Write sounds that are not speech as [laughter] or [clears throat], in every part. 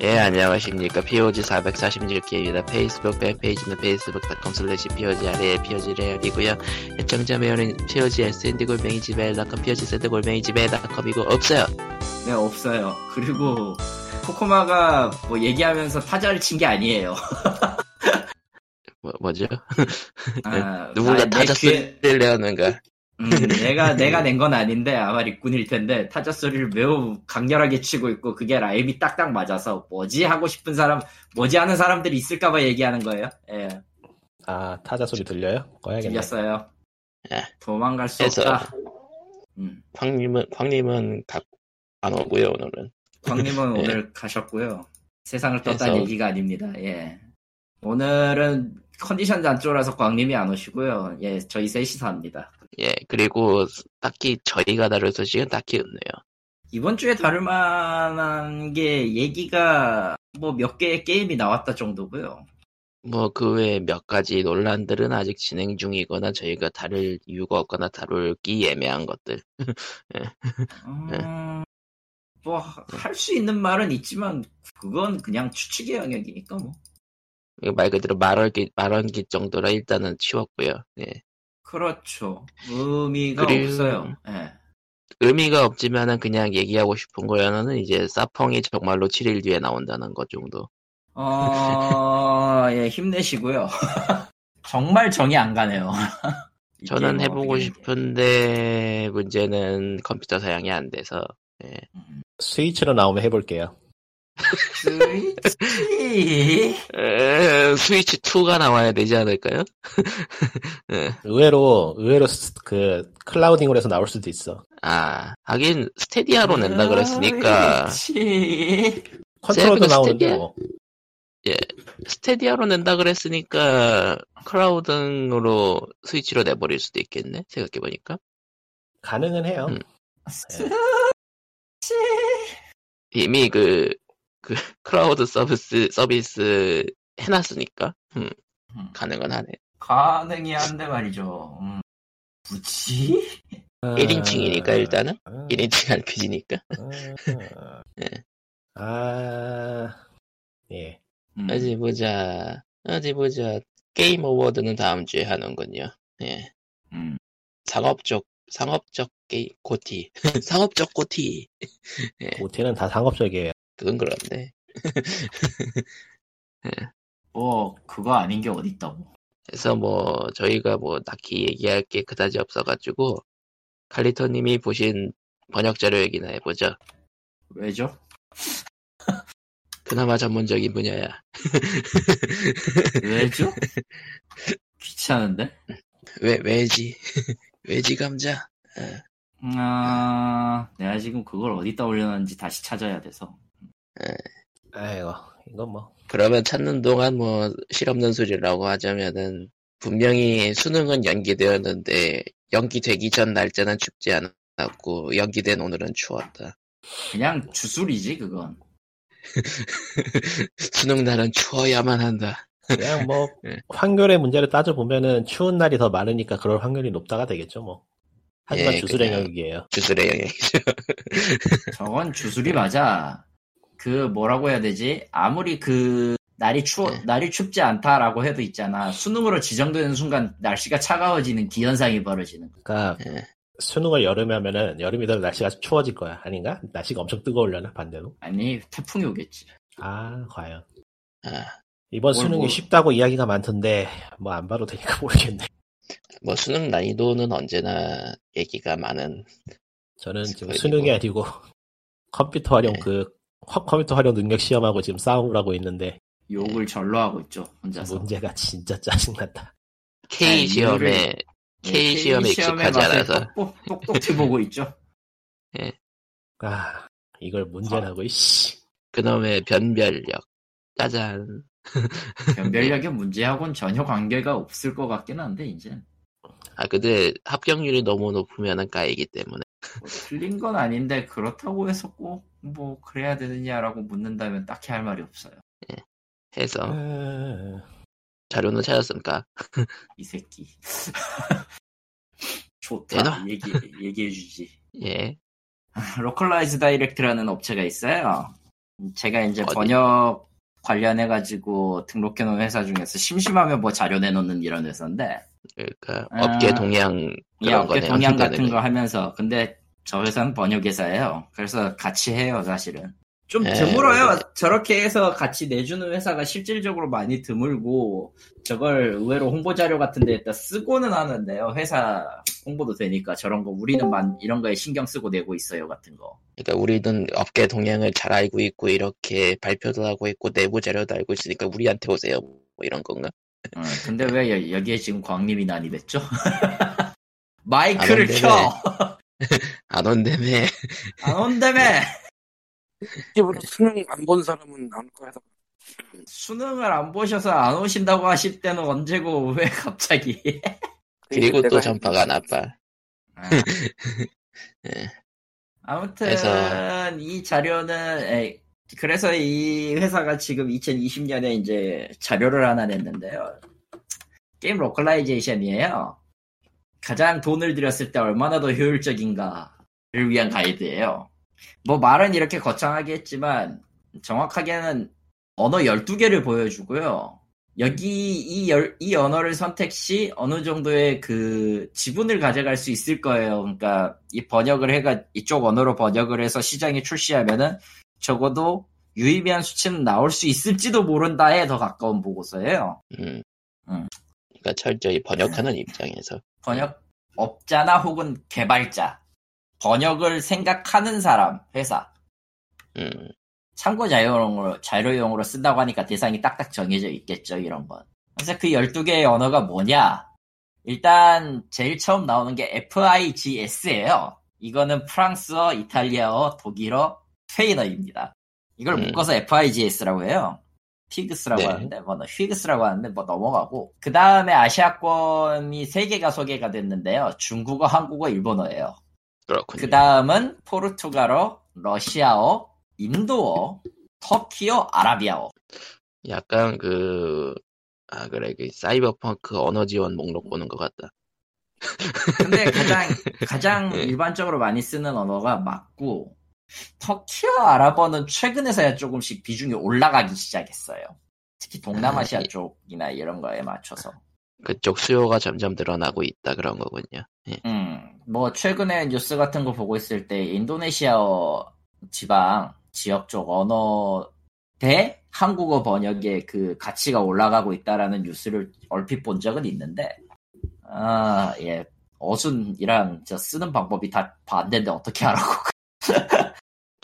예, 안녕하십니까. POG 446기입니다. 페이스북 팬페이지는 facebook.com slash POG 아래 POG 레알이고요 애청자 메일은 POG SND 골뱅이 지메일.com, POG SND 골뱅이 지메일.com이고, 없어요. 네, 없어요. 그리고 코코마가 뭐 얘기하면서 타자를 친 게 아니에요. [laughs] 뭐, 뭐죠? 아, [laughs] 누군가 아, 내 타자 소리를 하는가? 음, 내가 내가 낸 건 아닌데 아마 리꾼일 텐데 타자 소리를 매우 강렬하게 치고 있고 그게 라임이 딱딱 맞아서 뭐지 하고 싶은 사람 뭐지 하는 사람들이 있을까봐 얘기하는 거예요. 예, 아 타자 소리 들려요? 꺼야겠네. 들렸어요. 예. 도망갈 수 없다. 음, 광님은, 광님은 각, 안 오고요, 오늘은. 광님은 [laughs] 예. 오늘 가셨고요. 세상을 떴다는 얘기가 아닙니다. 예. 오늘은 컨디션 단조라서 광님이 안 오시고요. 예, 저희 셋이서 합니다. 예, 그리고 딱히 저희가 다룰 소식은 딱히 없네요. 이번 주에 다룰 만한 게 얘기가 뭐 몇 개의 게임이 나왔다 정도고요. 뭐 그 외에 몇 가지 논란들은 아직 진행 중이거나 저희가 다룰 이유가 없거나 다룰기 애매한 것들. [laughs] 음, 뭐할 수 있는 말은 있지만 그건 그냥 추측의 영역이니까 뭐. 말 그대로 말하기 말하기 정도라 일단은 치웠고요. 예. 그렇죠. 의미가 없어요. 예. 의미가 없지만은 그냥 얘기하고 싶은 거는 이제 사펑이 정말로 7일 뒤에 나온다는 것 정도. 어, 예, 힘내시고요. [laughs] 정말 정이 안 가네요. [laughs] 이 저는 게임은 해보고 싶은데 문제는 컴퓨터 사양이 안 돼서. 예. 스위치로 나오면 해볼게요. 스위치. 에, 스위치 2가 나와야 되지 않을까요? [laughs] 의외로 의외로 스- 그 clouding으로 해서 나올 수도 있어. 아 하긴 스테디아로 낸다 그랬으니까 스위치. 컨트롤도 나오는데 스테디아? 뭐. 스테디아로 낸다 그랬으니까 clouding으로 스위치로 내버릴 수도 있겠네 생각해보니까 가능은 해요. 음. 스위치. 이미 그, 그 [laughs] 클라우드 서비스 서비스 해놨으니까 음, 음. 가능은 하네 가능이 한데 말이죠. 음. 굳이? 1인칭이니까 일단은 아, 1인칭 RPG니까 아, [laughs] 예. 아, 예. 음. 어디 보자 어디 보자 게임 어워드는 다음 주에 하는군요 예 음. 상업적 상업적 게임 고티 [laughs] 상업적 고티 모태는 다 상업적이에요. 그건 그런데 뭐 그거 아닌 게 어딨다고. 그래서 뭐 저희가 뭐 딱히 얘기할 게 그다지 없어가지고 칼리토님이 보신 번역 자료 얘기나 해보죠. 왜죠? 그나마 전문적인 분야야. 왜죠? [laughs] 귀찮은데? 왜 왜지? 왜지 감자? 아, 내가 지금 그걸 어디다 올려놨는지 다시 찾아야 돼서. 아이고, 이건 뭐. 그러면 찾는 동안 뭐 실없는 소리라고 하자면은 분명히 수능은 연기되었는데 연기되기 전 날짜는 춥지 않았고 연기된 오늘은 추웠다. 그냥 주술이지 그건. [laughs] 수능 날은 추워야만 한다. 그냥 뭐, [laughs] 예. 확률의 문제를 따져 보면은 추운 날이 더 많으니까 그럴 확률이 높다가 되겠죠, 뭐. 하지만 예, 주술의 영역이에요. 주술의 영역이죠. [laughs] 저건 주술이 맞아. 그 뭐라고 해야 되지? 아무리 그 날이 추워 네. 날이 춥지 않다라고 해도 있잖아. 수능으로 지정되는 순간 날씨가 차가워지는 기현상이 벌어지는. 거. 그러니까 예. 수능을 여름에 하면은 여름이 되면 날씨가 추워질 거야. 아닌가? 날씨가 엄청 뜨거우려나 반대로? 아니 태풍이 오겠지. 아, 과연. 아, 이번 뭘 수능이 뭐- 쉽다고 이야기가 많던데 뭐 안 봐도 되니까 모르겠네. 뭐 수능 난이도는 언제나 얘기가 많은 저는 지금 수능이 아니고 [laughs] 컴퓨터 활용 네. 그 컴- 컴퓨터 활용 능력 시험하고 지금 싸움을 하고 있는데 욕을 절로 하고 있죠 혼자서. 문제가 진짜 짜증난다. K 아니, 시험에 네, K 시험에 익숙하지 않아서 똑똑, 똑똑히 보고 있죠. 아 이걸 문제라고 이씨. 그놈의 변별력 짜잔 변별력의 문제하고는 전혀 관계가 없을 것 같긴 한데 이제 아 근데 합격률이 너무 높으면은 까이기 때문에 뭐 틀린 건 아닌데 그렇다고 해서 꼭 뭐 그래야 되느냐라고 묻는다면 딱히 할 말이 없어요. 해서 아, 자료는 찾았습니까? [laughs] 이 새끼. [laughs] 좋다. 대박. 얘기 얘기해 주지. 예 [laughs] Localize Direct라는 업체가 있어요. 제가 이제 어디? 번역 관련해 가지고 등록해 놓은 회사 중에서 심심하면 뭐 자료 내놓는 이런 회사인데, 그러니까 아, 업계 동향 이 그런 업계. 동향. 같은 거 하면서, 근데 저 회사는 번역 회사예요. 그래서 같이 해요, 사실은. 좀 예, 드물어요. 맞아요. 저렇게 해서 같이 내주는 회사가 실질적으로 많이 드물고, 저걸 의외로 홍보 자료 같은 데에다 쓰고는 하는데요. 회사 홍보도 되니까 저런 거 우리는 만 이런 거에 신경 쓰고 내고 있어요 같은 거. 그러니까 우리는 업계 동향을 잘 알고 있고 이렇게 발표도 하고 있고 내부 자료도 알고 있으니까 우리한테 오세요. 뭐 이런 건가? 어, 근데 왜 여, 기에 지금 광림이 난이 됐죠? 마이크를 안 온다며. 켜! [laughs] 안 온다며. 안 온다며! 수능 안 본 사람은 안 올 거야. 수능을 안 보셔서 안 오신다고 하실 때는 언제고 왜 갑자기? [laughs] 그리고 또 전파가 나빠. 아. [laughs] 예. 아무튼 그래서- 이 자료는 에이, 그래서 이 회사가 지금 2020년에 이제 자료를 하나 냈는데요. 게임 localization이에요. 가장 돈을 들였을 때 얼마나 더 효율적인가를 위한 가이드예요. 뭐 말은 이렇게 거창하게 했지만 정확하게는 언어 12개를 보여주고요. 여기 이, 열- 이 언어를 선택 시 어느 정도의 그 지분을 가져갈 수 있을 거예요. 그러니까 이 번역을 해가 이쪽 언어로 번역을 해서 시장에 출시하면은 적어도 유의미한 수치는 나올 수 있을지도 모른다에 더 가까운 보고서예요. 음. 음. 그러니까 철저히 번역하는 [laughs] 입장에서. 번역 업자나 혹은 개발자, 번역을 생각하는 사람, 회사. 음. 참고 자료용으로, 자료용으로 쓴다고 하니까 대상이 딱딱 정해져 있겠죠, 이런 건. 그래서 그 12개의 언어가 뭐냐? 일단, 제일 처음 나오는 게 FIGS예요. 이거는 프랑스어, 이탈리아어, 독일어, 스페인어입니다. 이걸 음. 묶어서 FIGS라고 해요. FIGS라고 네. 하는데, 뭐, FIGS라고 하는데, 뭐, 넘어가고. 그 다음에 아시아권이 3개가 소개가 됐는데요. 중국어, 한국어, 일본어예요. 그렇군요. 그 다음은 포르투갈어, 러시아어, 인도어, 터키어, 아라비아어. 약간 그, 아, 그래, 그 사이버펑크 언어 지원 목록 보는 것 같다. 근데 가장 [laughs] 가장 일반적으로 많이 쓰는 언어가 맞고 터키어, 아랍어는 최근에서야 조금씩 비중이 올라가기 시작했어요. 특히 동남아시아 아, 예. 쪽이나 이런 거에 맞춰서. 그쪽 수요가 점점 늘어나고 있다 그런 거군요. 예. 음, 뭐 최근에 뉴스 같은 거 보고 있을 때 인도네시아어 지방 지역 쪽 언어 대 한국어 번역의 그 가치가 올라가고 있다라는 뉴스를 얼핏 본 적은 있는데 아, 예. 어순이랑 저 쓰는 방법이 다 반대인데 어떻게 하라고. [laughs]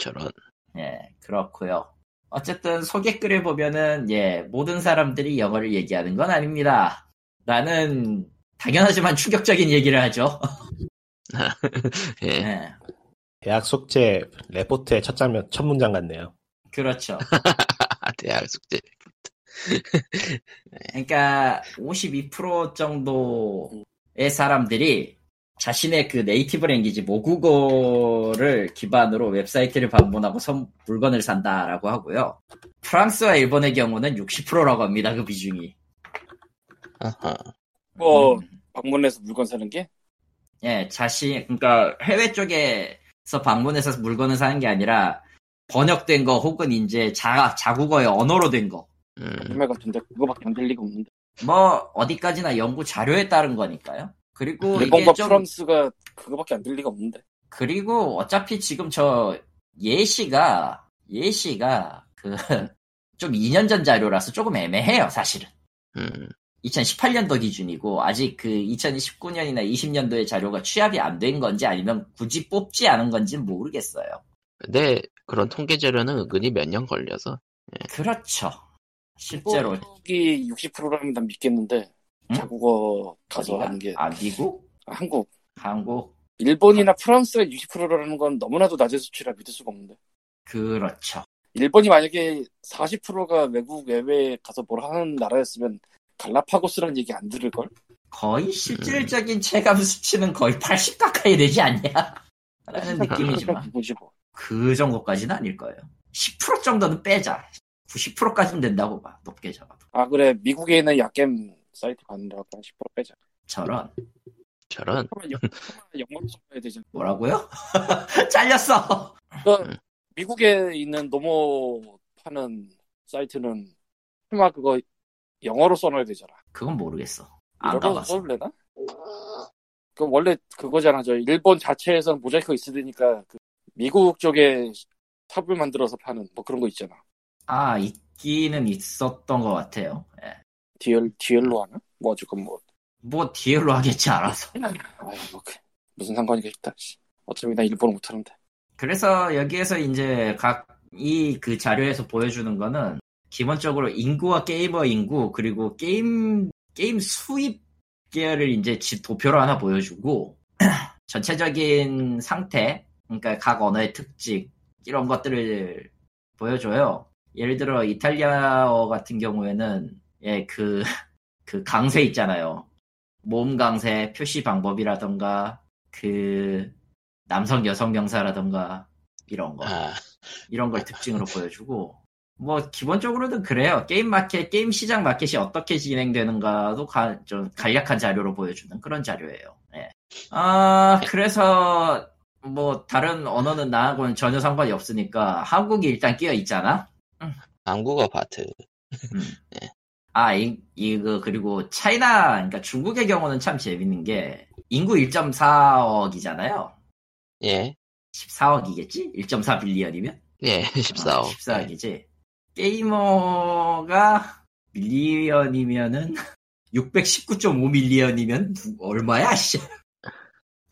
저런. 예, 그렇고요. 어쨌든 소개글을 보면은 예, 모든 사람들이 영어를 얘기하는 건 아닙니다. 라는 당연하지만 충격적인 얘기를 하죠. [laughs] 예. 예. 대학 숙제 레포트의 첫 장면, 첫 문장 같네요. 그렇죠. [laughs] 대학 숙제. [laughs] 그러니까 52% 정도의 사람들이 자신의 그 native language 모국어를 기반으로 웹사이트를 방문하고 선- 물건을 산다라고 하고요. 프랑스와 일본의 경우는 60%라고 합니다. 그 비중이. 아하. 뭐 음, 방문해서 물건 사는 게 예, 자신 그러니까 해외 쪽에서 방문해서 물건을 사는 게 아니라 번역된 거 혹은 이제 자 자국어의 언어로 된 거. 음, 구매 같은데 그거밖에 안 될 리가 없는데 뭐 어디까지나 연구 자료에 따른 거니까요. 그리고 일본과 좀 프랑스가 그거밖에 안 될 리가 없는데 그리고 어차피 지금 저 예시가 예시가 그 [laughs] 좀 2년 전 자료라서 조금 애매해요, 사실은. 음. 2018년도 기준이고 아직 그 2019년이나 20년도의 자료가 취합이 안 된 건지 아니면 굳이 뽑지 않은 건지는 모르겠어요. 근데 그런 통계 자료는 은근히 몇 년 걸려서. 그렇죠. 실제로 한국이 60%라면 난 믿겠는데 응? 자국어 가서 어디가? 하는 게 아 미국, 한국 한국 일본이나 프랑스가 60%라는 건 너무나도 낮은 수치라 믿을 수가 없는데 그렇죠. 일본이 만약에 40%가 외국 외외에 가서 뭘 하는 나라였으면 갈라파고스라는 얘기 안 들을걸? 거의 실질적인 체감 수치는 거의 80 가까이 되지 않냐? 라는 느낌이지만 누구지 뭐. 그 정도까지는 아닐 거예요. 10% 정도는 빼자. 90%까지는 된다고 봐. 높게 잡아도. 아 그래 미국에 있는 약겜 사이트 가는다고 한 10% 빼자 저런 저런. 영- 영어로 써야 되잖아 뭐라고요? [laughs] 잘렸어. 그 미국에 있는 노모 파는 사이트는 설마 그거 영어로 써놔야 되잖아. 그건 모르겠어. 안 가봤어. 써볼래나? 그 원래 그거잖아. 저 일본 자체에서는 모자이크가 있으니까 그 미국 쪽에 탑을 만들어서 파는 뭐 그런 거 있잖아. 아 있기는 있었던 것 같아요. 예. DL DL로 하나? 뭐 어쨌건 뭐뭐 DL로 하겠지 알아서. 아유 뭐 그, 무슨 상관이겠다. 씨. 어차피 나 일본어 못하는데. 그래서 여기에서 이제 각 이 그 자료에서 보여주는 거는 기본적으로 인구와 게이머 인구 그리고 게임 게임 수입 계열을 이제 지- 도표로 하나 보여주고 [clears throat] 전체적인 상태 그러니까 각 언어의 특징 이런 것들을 보여줘요. 예를 들어 이탈리아어 같은 경우에는 예 그 [laughs] 그 강세 있잖아요. 모음 강세 표시 방법이라던가 그 남성 여성 명사라던가 이런 거. 아, 이런 걸 특징으로 보여주고 뭐 기본적으로는 그래요. 게임 마켓 게임 시장 마켓이 어떻게 진행되는가도 가- 좀 간략한 자료로 보여주는 그런 자료예요. 예. 아 그래서 뭐 다른 언어는 나하고는 전혀 상관이 없으니까 한국이 일단 끼어 있잖아? 한국어 파트. 아, 이, 이거, 그리고 차이나, 그러니까 중국의 경우는 참 재밌는 게, 인구 1.4억이잖아요. 예, 14억이겠지? 1.4 빌리언이면? 예, [laughs] 14억. 14억이지. 게이머가 밀리언이면은 619.5 [laughs] 밀리언이면 누- 얼마야, 씨.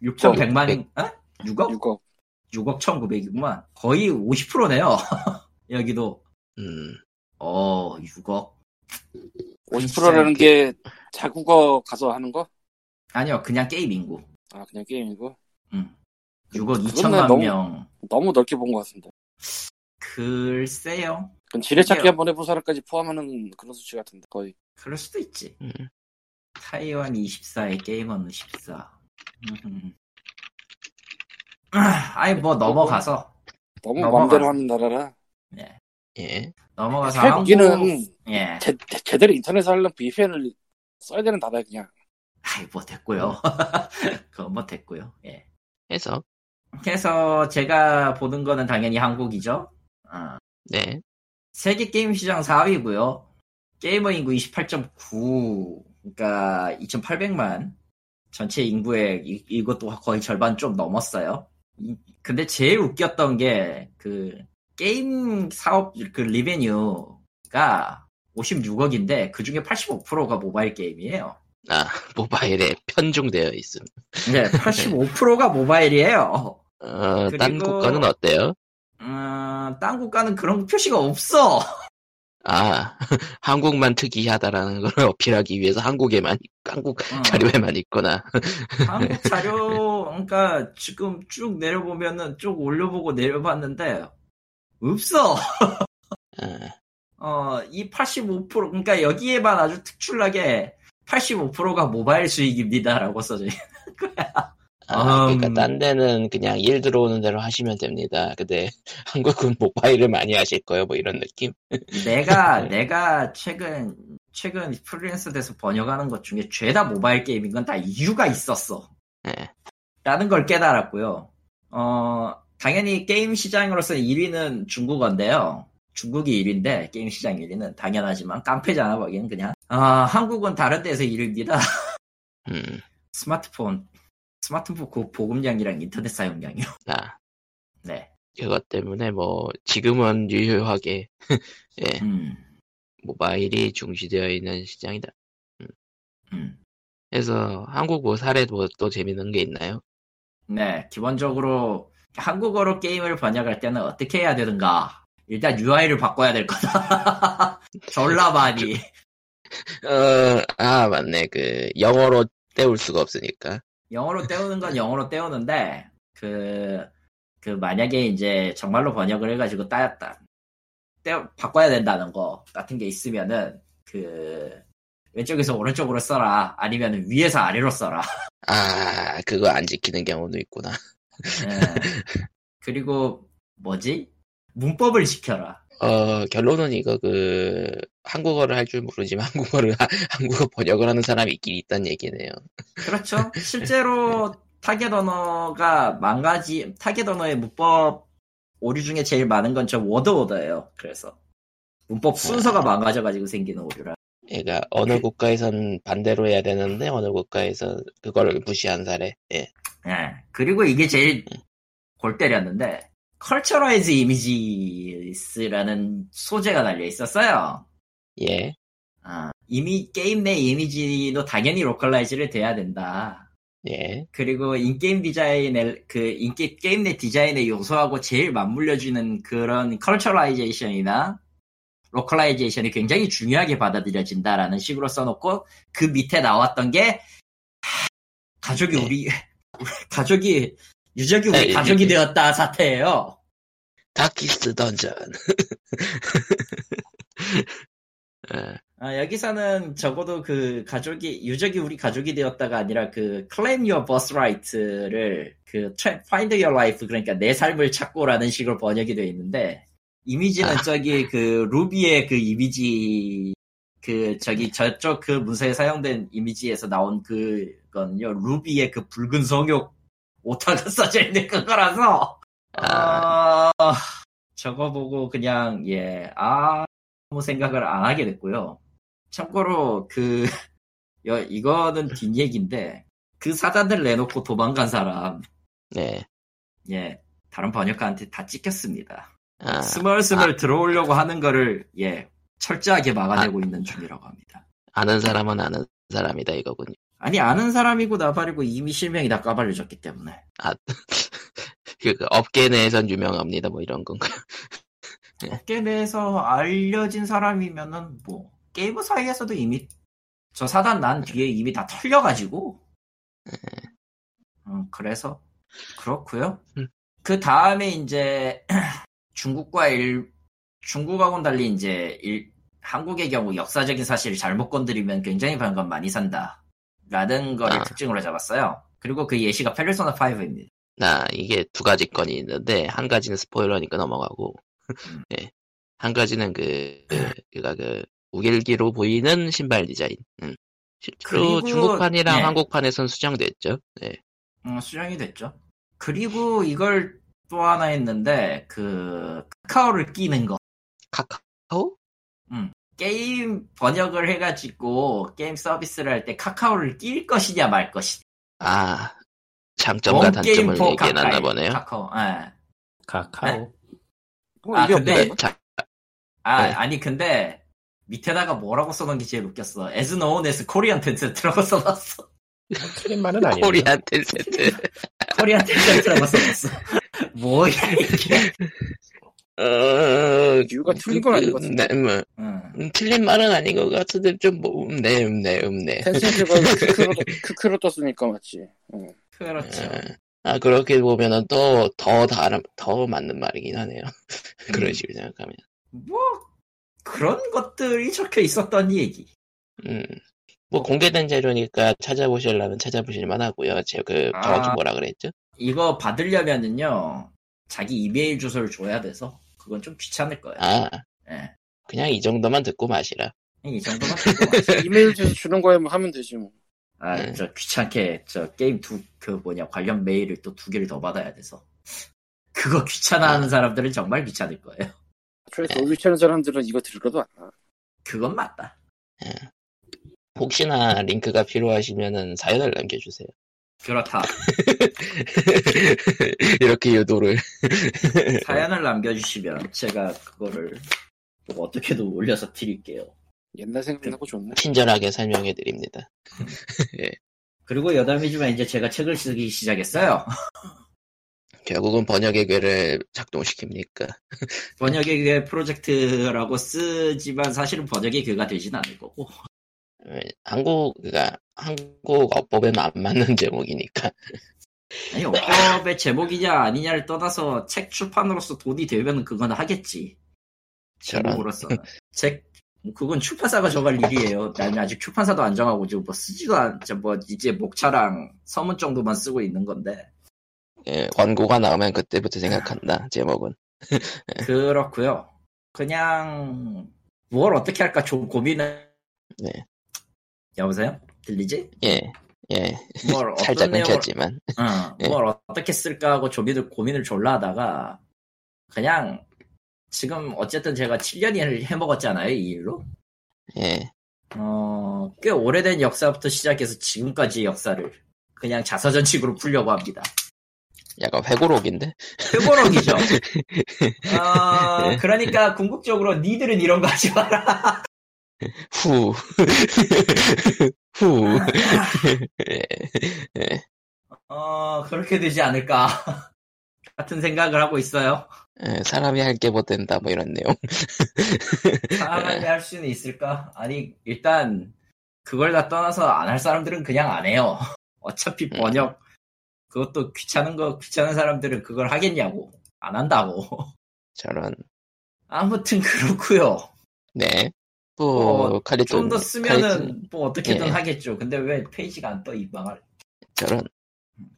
6,100만, [laughs] 어? 6억? 6억. 6억 1,900이구만. 거의 50%네요. 여기도. 음, 어, 6억. 50%라는 게 자국어 가서 하는 거? 아니요, 그냥 게임 인구. 아 그냥 게임이고. 음. 6억 그건 2천만 너무- 명. 너무 넓게 본 것 같은데. 글쎄요. 그건 지뢰찾기 한번 해본 사람까지 포함하는 그런 수치 같은데 거의. 그럴 수도 있지. 음. 타이완 24에 게이머는 14. 음. 아, 아니 뭐 넘어가서 너무 넘어가서. 마음대로 하는 나라라. 예. 넘어가서 여기는 한국 예. 제, 제대로 인터넷 하려면 VPN을 써야 되는 나라야 그냥. 아이 뭐 됐고요. [laughs] 그건 뭐 됐고요. 예. 해서, 그래서 제가 보는 거는 당연히 한국이죠. 어. 네. 세계 게임 시장 4위고요. 게이머 인구 28.9, 그러니까 2,800만. 전체 인구의 이, 이것도 거의 절반 좀 넘었어요. 이- 근데 제일 웃겼던 게 그 게임 사업 그 리베뉴가 56억인데 그 중에 85%가 모바일 게임이에요. 아, [laughs] 모바일에 편중되어 있음. 네, 85%가 [laughs] 모바일이에요. 어, 딴 그리고- 국가는 어때요? 음, 딴 국가는 그런 표시가 없어. 아, [laughs] 한국만 특이하다라는 걸 어필하기 위해서 한국에만, 한국 어. 자료에만 있거나. 한국 자료, 그러니까 지금 쭉 내려보면은 쭉 올려보고 내려봤는데 없어. 아, 어, 이 85%, 그러니까 여기에만 아주 특출나게 85%가 모바일 수익입니다라고 써져 있는 거야. 아, 음. 그러니까 딴 데는 그냥 일 들어오는 대로 하시면 됩니다. 근데 [laughs] 한국은 모바일을 많이 하실 거예요, 뭐 이런 느낌? 내가 [laughs] 내가 최근 최근 프리랜서 돼서 번역하는 것 중에 죄다 모바일 게임인 건 다 이유가 있었어. 예. 라는 걸 깨달았고요. 어, 당연히 게임 시장으로서 1위는 중국어인데요. 중국이 1위인데 게임 시장 1위는 당연하지만 깡패잖아 거기는 그냥. 아, 한국은 다른 데서 1위입니다. 음, 스마트폰 스마트폰 그 보급량이랑 인터넷 사용량이요. 아, 네. 그것 때문에 뭐, 지금은 유효하게, [laughs] 예, 음. 모바일이 중시되어 있는 시장이다. 음. 그래서 한국 뭐 사례 뭐또 재밌는 게 있나요? 네, 기본적으로 한국어로 게임을 번역할 때는 어떻게 해야 되는가? 일단 UI를 바꿔야 될 거다. [laughs] 졸라 많이. 어, 아, 맞네. 그, 영어로 때울 수가 없으니까. 영어로 때우는 건 영어로 때우는데 그, 그 만약에 이제 정말로 번역을 해가지고 따였다. 때 바꿔야 된다는 거 같은 게 있으면은 그 왼쪽에서 오른쪽으로 써라. 아니면 위에서 아래로 써라. [laughs] 아, 그거 안 지키는 경우도 있구나. 예. 그리고 뭐지? 문법을 지켜라. 어, 결론은 이거 그, 한국어를 할 줄 모르지만 [laughs] 한국어를, 하- 한국어 번역을 하는 사람이 있긴 있다는 얘기네요. 그렇죠. [laughs] 실제로 타겟 언어가 망가지, 타겟 언어의 문법 오류 중에 제일 많은 건 저 워드 오더예요. 그래서 문법 순서가 망가져가지고 생기는 오류라. 그러니까 어느 국가에선 반대로 해야 되는데 어느 국가에서 그걸 무시한 사례. 예. 예. 그리고 이게 제일 골 때렸는데 culturize images라는 소재가 달려 있었어요. 예. 아, 이미 게임 내 이미지도 당연히 localize를 돼야 된다. 예. 그리고 in-game 디자인의 그 인게 게임 내 디자인의 요소하고 제일 맞물려주는 그런 culturization이나 localization이 굉장히 중요하게 받아들여진다라는 식으로 써놓고 그 밑에 나왔던 게 하, 가족이 네. 우리 [laughs] 가족이 유적이 우리 네, 가족이 네. 되었다 사태예요. 다키스트 던전. 어, [laughs] 아, 여기서는 적어도 그 가족이 유적이 우리 가족이 되었다가 아니라 그 claim your birthright를 그 tra- find your life 그러니까 내 삶을 찾고라는 식으로 번역이 되어 있는데 이미지는 아. 저기 그 루비의 그 이미지 그 저기 저쪽 그 문서에 사용된 이미지에서 나온 그건요 루비의 그 붉은 성욕 오타가 [laughs] 써져 있는 그거라서 아 저거 보고 그냥 예 아무 생각을 안 하게 됐고요. 참고로 그 [laughs] 여- 이거는 뒷얘기인데 그 사단을 내놓고 도망간 사람 네. 예 다른 번역가한테 다 찍혔습니다. 아, 스멀스멀 들어오려고 하는 거를 예 철저하게 막아내고 있는 중이라고 합니다. 아는 사람은 아는 사람이다 이거군요. 아니 아는 사람이고 나발이고 이미 실명이 다 까발려졌기 때문에 아, 그, [laughs] 그 업계 내에선 유명합니다. 뭐 이런 건가요? [laughs] 업계 내에서 알려진 사람이면은 뭐 게이머 사이에서도 이미 저 사단 난 뒤에 이미 다 털려가지고 음, 그래서 그렇고요. 음. 그 다음에 이제 [clears throat] 중국과 일 중국하고는 달리 이제 일- 한국의 경우 역사적인 사실을 잘못 건드리면 굉장히 반감 많이 산다. 라는 거를 아. 특징으로 잡았어요. 그리고 그 예시가 페르소나 5입니다. 나 이게 두 가지 건이 있는데 한 가지는 스포일러니까 넘어가고 음. 예. 한 가지는 그 그가 그 우길기로 보이는 신발 디자인. 음. 실제로 그리고- 중국판이랑 예. 한국판에선 수정됐죠. 예. 음, 수정이 됐죠. 그리고 이걸 또 하나 했는데 그 카카오를 끼는 거. 카카오? 게임 번역을 해가지고 게임 서비스를 할 때 카카오를 낄 것이냐 말 것이냐. 아 장점과 단점을 얘기해놨나 보네요. 카카오. 예. 카카오. 뭐 아, 근데- 없네. 자, 아 네. 아니 근데 밑에다가 뭐라고 써놓은 게 제일 웃겼어. as known as Korean 텐센트라고 써놨어. 틀린 말은 아니에요. 코리안 텐센트. 코리안 텐센트라고 써놨어. [laughs] 뭐야 이게. 어, 이유가 틀린 건 아닌 것 같은데. 네, 뭐, 응. 음, 틀린 말은 아닌 것 같은데 좀 뭐, 음네, 음네, 음네. 텐센트가 크크로, 크크로 떴으니까 맞지. 응. 그렇죠. 아, 그렇게 보면은 또, 더 다른, 더 맞는 말이긴 하네요. [laughs] 그런 음. 식으로 생각하면. 뭐 그런 것들이 적혀 있었던 얘기. 음. 뭐, 공개된 자료니까 찾아보시려면 찾아보실만 하고요. 제 그, 정확히 아. 뭐라 그랬죠? 이거 받으려면은요 자기 이메일 주소를 줘야 돼서 그건 좀 귀찮을 거예요. 아, 예. 그냥 이 정도만 듣고 마시라. 이 정도만 듣고 마세요. [laughs] 이메일 주소 주는 거에 뭐 하면 되지 뭐. 아, 네. 저 귀찮게 저 게임 두 그 뭐냐 관련 메일을 또 두 개를 더 받아야 돼서 그거 귀찮아하는 사람들은 정말 귀찮을 거예요. 애초에 더 귀찮은 사람들은 이거 들어도 않아. 그건 맞다. 혹시나 링크가 필요하시면은 사연을 남겨주세요. 그렇다. [laughs] 이렇게 유도를. [laughs] 사연을 남겨주시면 제가 그거를 뭐 어떻게든 올려서 드릴게요. 옛날 생각나고 좋네. 친절하게 설명해 드립니다. [laughs] 그리고 여담이지만 이제 제가 책을 쓰기 시작했어요. 결국은 번역의 괴를 작동시킵니까? 번역의 궤 프로젝트라고 쓰지만 사실은 번역의 궤가 되진 않을 거고. 왜, 한국, 그니까, 한국 어법에는 안 맞는 [laughs] 제목이니까. 아니 어법의 제목이냐 아니냐를 떠나서 책 출판으로서 돈이 되면 그건 하겠지. 저런. 제목으로서는. [laughs] 책 그건 출판사가 정할 일이에요. 나는 아직 출판사도 안 정하고 지금 뭐 쓰지도 않, 저뭐 이제 목차랑 서문 정도만 쓰고 있는 건데 예, 권고가 나오면 그때부터 생각한다, 제목은. [laughs] 그렇고요. 그냥 뭘 어떻게 할까 좀 고민을. 네. 여보세요? 들리지? 예, 예. 뭘 [laughs] 살짝 내용을 끊겼지만. 어, 예. 뭘 어떻게 쓸까 하고 고민을, 고민을 졸라 하다가, 그냥 지금 어쨌든 제가 7년을 해먹었잖아요 이 일로. 예. 어, 꽤 오래된 역사부터 시작해서 지금까지의 역사를 그냥 자서전식으로 풀려고 합니다. 약간 회고록인데? 회고록이죠. [laughs] 어, 그러니까 궁극적으로 니들은 이런 거 하지 마라. [laughs] 후. [laughs] 후. [laughs] 예. 예. 어, 그렇게 되지 않을까. 같은 생각을 하고 있어요. 예, 사람이 할 게 못 된다, 뭐 이런 내용. 사람이 할 수는 있을까? 아니, 일단, 그걸 다 떠나서 안 할 사람들은 그냥 안 해요. 어차피 음. 번역, 그것도 귀찮은 거, 귀찮은 사람들은 그걸 하겠냐고. 안 한다고. 저런. 아무튼 그렇고요 네. 뭐, 어, 칼리톤. 좀더 쓰면은 칼리톤, 뭐 어떻게든 예. 하겠죠. 근데 왜 페이지가 안 떠, 이 망할. 저런.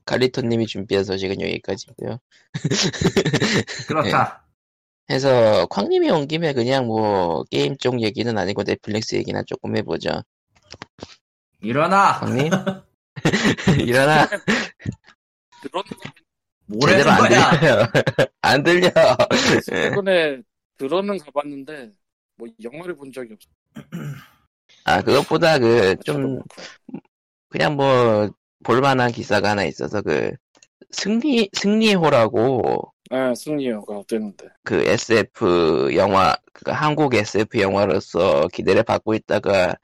칼리톤님이 준비한 소식은 여기까지고요 [laughs] 그렇다. 해서 쾅님이 온 김에 그냥 뭐 게임 쪽 얘기는 아니고 넷플릭스 얘기나 조금 해보죠. 일어나! 쾅님? [laughs] 일어나. [laughs] 뭐라는 제대로 안 거야? 들려요. 안 들려. 예. 최근에 들어는 가봤는데 뭐 영화를 본 적이 없어. [clears throat] 아 그것보다 그 좀. 그냥 뭐 볼만한 기사가 하나 있어서 그 승리 승리호라고 네, 승리호가 어땠는데? 그 SF 영화 그 한국 SF 영화로서 기대를 받고 있다가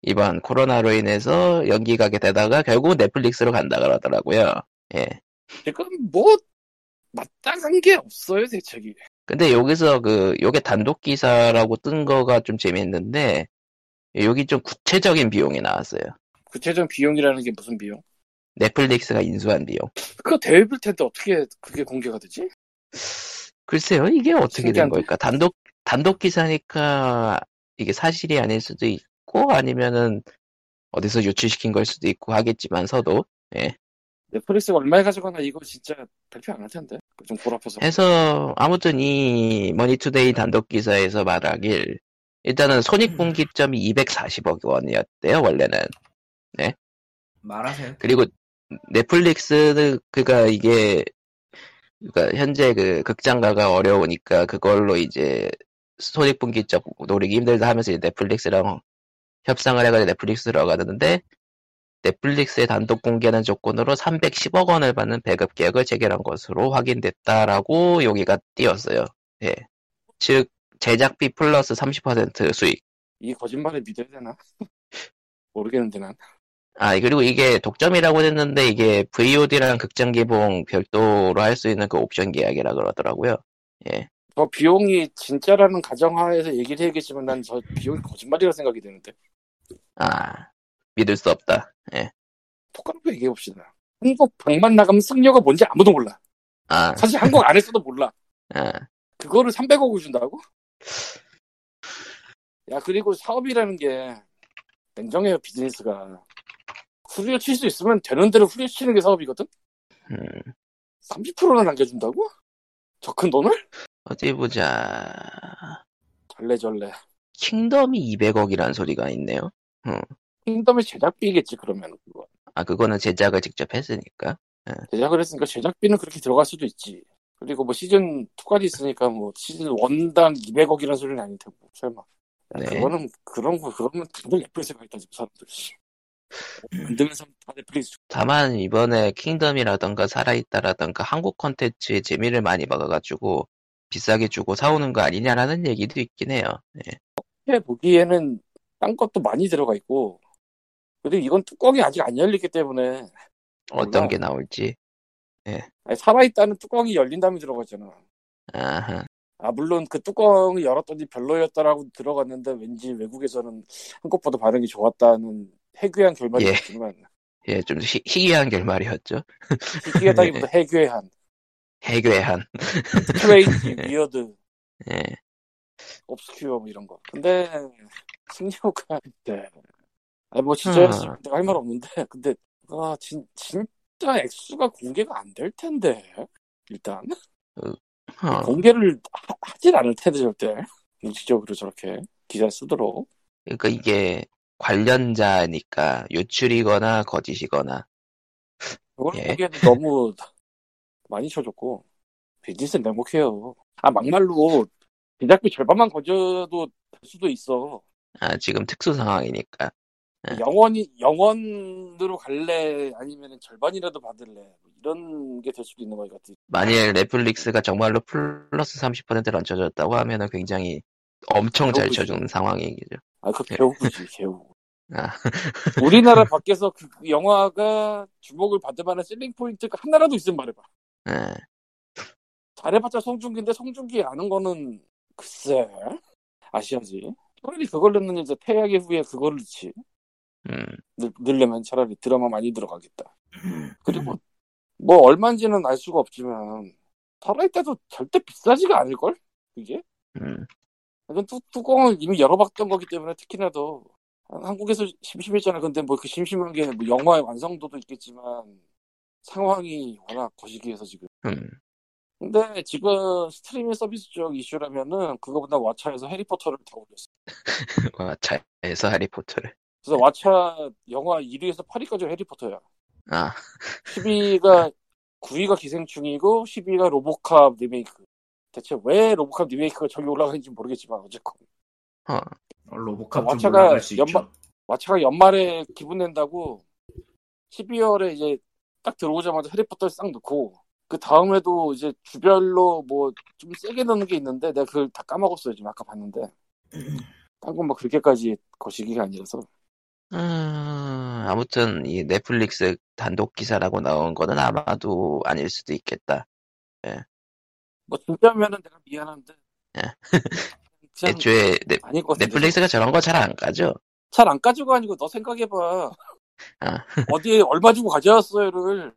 이번 코로나로 인해서 연기 가게 되다가 결국 넷플릭스로 간다 그러더라고요. 예. 지금 뭐 마땅한 게 없어요 대책이. 근데 여기서 그 요게 단독 기사라고 뜬 거가 좀 재밌는데 여기 좀 구체적인 비용이 나왔어요. 구체적 비용이라는 게 무슨 비용? 넷플릭스가 인수한 비용. 그거 대회빌 텐데 어떻게 그게 공개가 되지? 글쎄요, 이게 어떻게 된 신기한데? 걸까? 단독, 단독 기사니까 이게 사실이 아닐 수도 있고, 아니면은 어디서 유출시킨 걸 수도 있고 하겠지만서도, 넷플릭스가 얼마에 가져가나 이거 진짜 발표 안 할 텐데. 좀 골아파서. 해서, 아무튼 이 머니투데이 단독 기사에서 말하길, 일단은 손익분기점이 240억 원이었대요, 원래는. 말하세요. 그리고 넷플릭스는, 그가 이게, 그니까 현재 그 극장가가 어려우니까 그걸로 이제 손익분기점 노리기 힘들다 하면서 이제 넷플릭스랑 협상을 해가지고 넷플릭스로 가는데 넷플릭스의 단독 공개하는 조건으로 310억 원을 받는 배급 계약을 체결한 것으로 확인됐다라고 여기가 띄었어요. 예. 즉 제작비 플러스 30% 수익. 이 거짓말을 믿어야 되나? [laughs] 모르겠는데 난. 아 그리고 이게 독점이라고 했는데 이게 VOD랑 극장 개봉 별도로 할 수 있는 그 옵션 계약이라 그러더라고요. 예. 저 비용이 진짜라는 가정하에서 얘기를 해야겠지만 난 저 비용이 거짓말이라 생각이 되는데. 아 믿을 수 없다. 예. 똑같고 얘기해 봅시다. 한국 방만 나가면 승려가 뭔지 아무도 몰라. 아, 사실 한국 안에서도 몰라. 아, 그거를 300억을 준다고? 야 그리고 사업이라는 게 냉정해요 비즈니스가. 후려 칠 수 있으면 되는 대로 후려 치는 게 사업이거든? 음, 30%나 남겨준다고? 저 큰 돈을? 어디 보자. 절레절레. 킹덤이 200억이란 소리가 있네요. 킹덤의 제작비겠지 그러면 그거. 아, 그거는 제작을 직접 했으니까. 제작을 했으니까 제작비는 그렇게 들어갈 수도 있지. 그리고 뭐 시즌 2까지 있으니까 뭐 시즌 1당 200억이라는 소리는 아닐 테고 설마. 야, 네. 그거는 그런 거 그러면 다들 넷플릭스에 가 있다 지금 사람들. 만들면서 다 넷플릭스. 다만 이번에 킹덤이라던가 살아있다라던가 한국 컨텐츠의 재미를 많이 먹어가지고 비싸게 주고 사오는 거 아니냐라는 얘기도 있긴 해요. 예. 해 보기에는 딴 것도 많이 들어가 있고 그리고 이건 뚜껑이 아직 안 열리기 때문에 어떤 몰라. 게 나올지. 아니, 살아있다는 뚜껑이 열린 다음에 들어가잖아. 아하. 아 물론 그 뚜껑을 열었더니 별로였다라고 들어갔는데 왠지 외국에서는 한국보다 반응이 좋았다는 해괴한 결말이 예. 예, 좀 희, 희귀한 결말이었죠. [laughs] 희귀하다기보다 해괴한 해괴한. crazy [laughs] weird 예. obscure 뭐 이런 거 근데 승리호가 네. 아니 뭐 진짜 음. 내가 할 말 없는데 [laughs] 근데 아 진, 진짜 액수가 공개가 안 될 텐데 일단 어, 공개를 하, 하질 않을 텐데 절대 무지적으로 저렇게 기사 쓰도록 그러니까 이게 관련자니까 유출이거나 거짓이거나 그걸 예. 보기에는 너무 [laughs] 많이 쳐줬고 비즈니스는 행복해요. 아 막말로 제작비 절반만 건져도 될 수도 있어. 아, 지금 특수 상황이니까. 네. 영원히 영원으로 갈래 아니면 절반이라도 받을래 뭐 이런 게 될 수도 있는 것 같아. 만일 넷플릭스가 정말로 플러스 30%를 얹어줬다고 하면은 굉장히 엄청 잘. 쳐주는 상황이죠. 아, 그 네. 개우구지, 개우. 아, [laughs] 우리나라 밖에서 그 영화가 주목을 받을 만한 셀링 포인트가 하나라도 있으면 말해봐. 예. 잘해봤자 송중기인데 송중기 아는 거는 글쎄 아시아지. 차라리 그걸 넣는 이제 태양의 후예 그걸 넣지. 음, 넣- 넣으려면 차라리 드라마 많이 들어가겠다. 그리고 뭐 얼마인지는 알 수가 없지만 살아있다도 절대 비싸지가 않을걸? 그게? 음, 이건 뚜, 뚜껑을 이미 열어봤던 거기 때문에 특히나 더 한국에서 심심했잖아. 근데 뭐 그 심심한 게 뭐 영화의 완성도도 있겠지만 상황이 워낙 거시기해서 지금. 음. 근데 지금 스트리밍 서비스 쪽 이슈라면은 그거보다 왓챠에서 해리포터를 더 올렸어. [laughs] 와, 차에서 해리포터를. 그래서 왓챠 영화 1위에서 8위까지 해리포터야. 아, 10위가 9위가 기생충이고 10위가 로보캅 리메이크. 대체 왜 로보캅 리메이크가 저기 올라가는지 모르겠지만 어쨌건 어, 어, 로보캅 좀 왓챠가 올라갈 수 연말- 있죠. 왓챠가 연말에 기분 낸다고 12월에 이제 딱 들어오자마자 해리포터를 싹 넣고 그 다음에도 이제 주별로 뭐 좀 세게 넣는 게 있는데 내가 그걸 다 까먹었어요 지금 아까 봤는데 딴건뭐 그렇게까지 거시기가 아니라서 음, 아무튼 이 넷플릭스 단독 기사라고 나온 거는 아마도 아닐 수도 있겠다. 뭐 진짜면은 내가 미안한데 예. [laughs] 애초에 넷, 넷플릭스가 저런 거 잘 안 가죠. 잘 안 가지고 아니고 너 생각해봐 아. 어디에 얼마 주고 가져왔어요를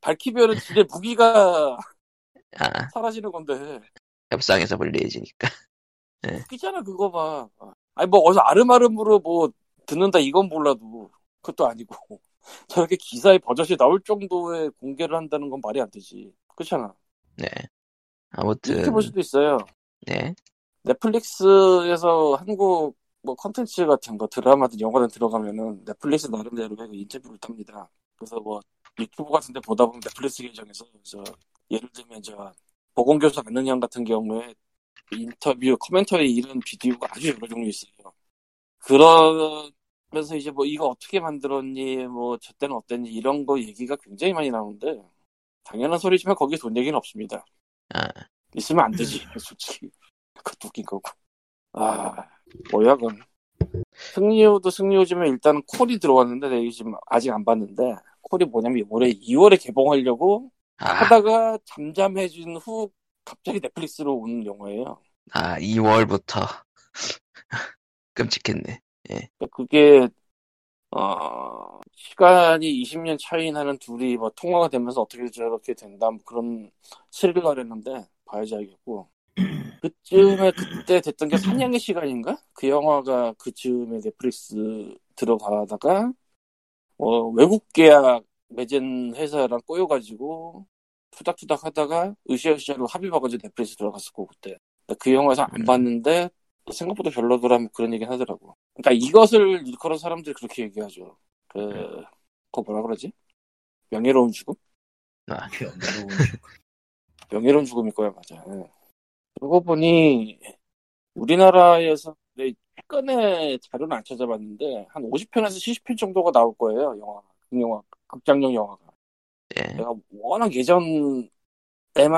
밝히면은 진짜 무기가 아, 사라지는 건데 협상에서 불리해지니까. 웃기잖아 그거 봐. 아니 뭐 어디서 아름아름으로 뭐 듣는다 이건 몰라도 그것도 아니고 [laughs] 저렇게 기사에 버젓이 나올 정도의 공개를 한다는 건 말이 안 되지. 그렇잖아. 네. 이렇게 아무튼, 볼 수도 있어요. 네. 넷플릭스에서 한국 뭐 컨텐츠 같은 거 드라마든 영화든 들어가면은 넷플릭스 나름대로 그 인터뷰를 탑니다. 그래서 뭐 유튜브 같은 데 보다 보면 넷플릭스 계정에서 저 예를 들면 저 보건교사 안능양 같은 경우에 인터뷰 코멘터리 이런 비디오가 아주 여러 종류 있어요. 그 러면서 이제 뭐 이거 어떻게 만들었니 뭐 저 때는 어땠니 이런 거 얘기가 굉장히 많이 나오는데 당연한 소리지만 거기에 돈 얘기는 없습니다. 아, 있으면 안 되지, [laughs] 솔직히. 그것도 웃긴 거고. 아, 뭐야, 그건. 승리호도 승리호지만 일단은 콜이 들어왔는데, 내가 지금 아직 안 봤는데, 콜이 뭐냐면 올해 2월에 개봉하려고 아, 하다가 잠잠해진 후 갑자기 넷플릭스로 온 영화예요. 아, 2월부터. [laughs] 끔찍했네. 그러니까 그게, 어, 시간이 20년 차이 나는 둘이 뭐 통화가 되면서 어떻게 저렇게 된다, 뭐 그런 스릴러랬는데, 봐야지 알겠고. [clears throat] 그쯤에 그때 됐던 게 사냥의 시간인가? 그 영화가 그쯤에 넷플릭스 들어가다가, 어, 외국 계약 맺은 회사랑 꼬여가지고, 투닥투닥 하다가 으쌰으쌰로 합의 봐가지고 넷플릭스 들어갔었고, 그때. 근데 그 영화에서 안 봤는데, 생각보다 별로더라, 뭐 그런 얘기 하더라고. 그러니까 이것을 일컬어 사람들이 그렇게 얘기하죠. 그, 그거 뭐라 그러지? 명예로운 죽음? [laughs] 명예로운 명예로운 죽음일 거야, 맞아. 예. 그러고 보니, 우리나라에서, 내 최근에 자료는 안 찾아봤는데, 한 50편에서 70편 정도가 나올 거예요, 영화. 극영화, 극장용 영화가. 예. 내가 워낙 예전에만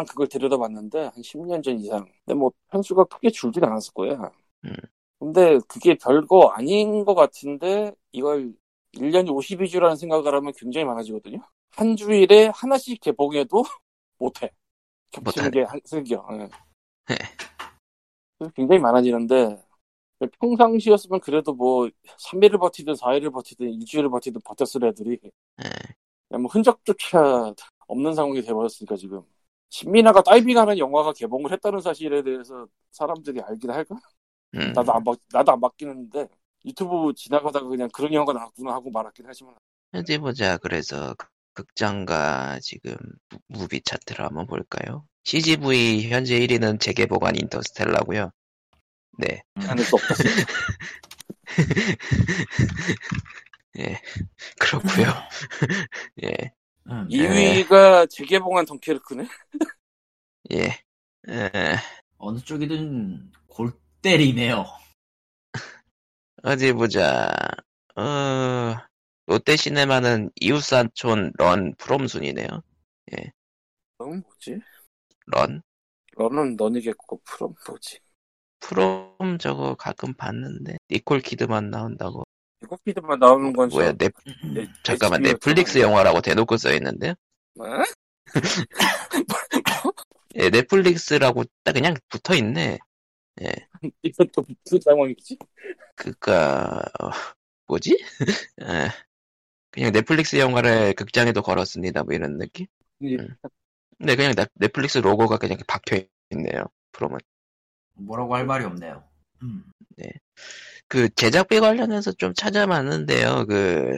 그걸 들여다봤는데, 한 10년 전 이상. 근데 뭐, 편수가 크게 줄진 않았을 거야. 음. 근데 그게 별거 아닌 것 같은데, 이걸 1년이 52주라는 생각을 하면 굉장히 많아지거든요. 한 주일에 하나씩 개봉해도 [laughs] 못해. 겹치는. 게 한- 생겨. 예. 네. 그래서 굉장히 많아지는데, 평상시였으면 그래도 뭐, 3일을 버티든 4일을 버티든 2주일을 버티든 버텼을 애들이, 예. 그냥 뭐 흔적조차 없는 상황이 돼버렸으니까 지금. 신민아가 다이빙하는 영화가 개봉을 했다는 사실에 대해서 사람들이 알긴 할까? 음, 나도 안 봤, 나도 안 봤기는데, 유튜브 지나가다가 그냥 그런 영화가 나왔구나 하고 말았긴 하지만, 어디 보자. 그래서 극- 극장가 지금 무- 무비 차트를 한번 볼까요? CGV 현재 1위는 재개봉한 인터스텔라고요. 네. 하는 수 없다. [laughs] 예. 그렇고요. [laughs] 예. 음, 2위가 재개봉한 덩케르크네? 예. 에, 어느 쪽이든 골 때리네요. 어디 보자. 어, 롯데시네마는 이웃산촌 런 프롬 순이네요. 그럼 뭐지? 런? 너는 너니겠고 프롬 뭐지? 프롬 저거 가끔 봤는데 니콜 키드만 나온다고. 이거 피드만 나오는 건 뭐야, 저- 넷, 네, 잠깐만 넷플릭스 영화라고 대놓고 써 있는데요? 어? [laughs] 예, 넷플릭스라고 딱 그냥 붙어 있네. [laughs] 이건 또 무슨 상황이지? 그니까, 어, 뭐지? 에, [laughs] 그냥 넷플릭스 영화를 극장에도 걸었습니다. 뭐 이런 느낌? 음. 네, 그냥 넷- 넷플릭스 로고가 그냥 박혀 있네요. 프롬은. 뭐라고 할 말이 없네요. 음. 그 제작비 관련해서 좀 찾아봤는데요. 그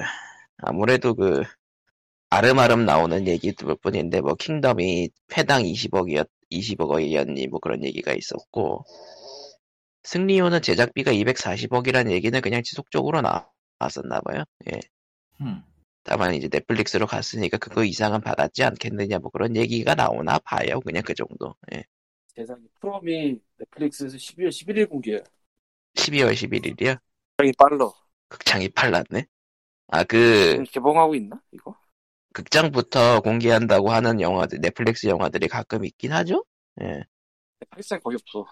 아무래도 그 아름아름 나오는 얘기 들 뿐인데 뭐 킹덤이 회당 20억이었 20억이었니 뭐 그런 얘기가 있었고 승리호는 제작비가 240억이라는 얘기는 그냥 지속적으로 나왔었나 봐요. 예. 음. 다만 이제 넷플릭스로 갔으니까 그거 이상은 받았지 않겠느냐 뭐 그런 얘기가 나오나 봐요. 그냥 그 정도. 예. 세상에 프롬이 넷플릭스에서 12월 11일 공개야. 12월 11일이요. 굉장히 빨라. 극장이 팔랐네. 아 그 개봉하고 있나 이거? 극장부터 공개한다고 하는 영화들, 넷플릭스 영화들이 가끔 있긴 하죠? 예. 사실상 거의 없어.